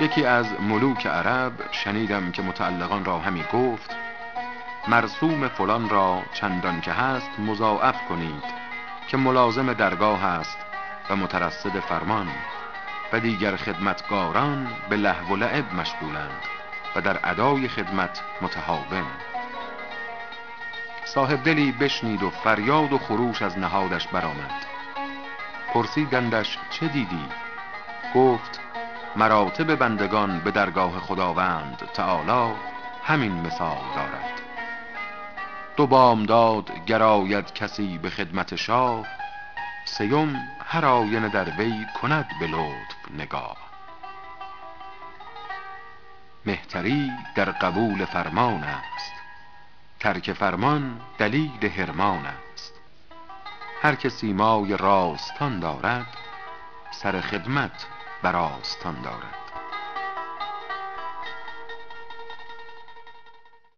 یکی از ملوک عرب شنیدم که متعلقان را همی گفت مرسوم فلان را چندان که هست مضاعف کنید که ملازم درگاه است و مترصد فرمان و دیگر خدمتگاران به لهو و لعب مشغولند و در ادای خدمت متهاون. صاحب دلی بشنید و فریاد و خروش از نهادش برآمد. پرسیدندش چه دیدی؟ گفت مراتب بندگان به درگاه خداوند تعالی همین مثال دارد. دو بامداد گراید کسی به خدمت شاه سیم هر آینه در وی کند به لطف نگاه. مهتری در قبول فرمان است ترک فرمان دلیل حرمان است. هر که سیمای راستان دارد سر خدمت بر آستان دارد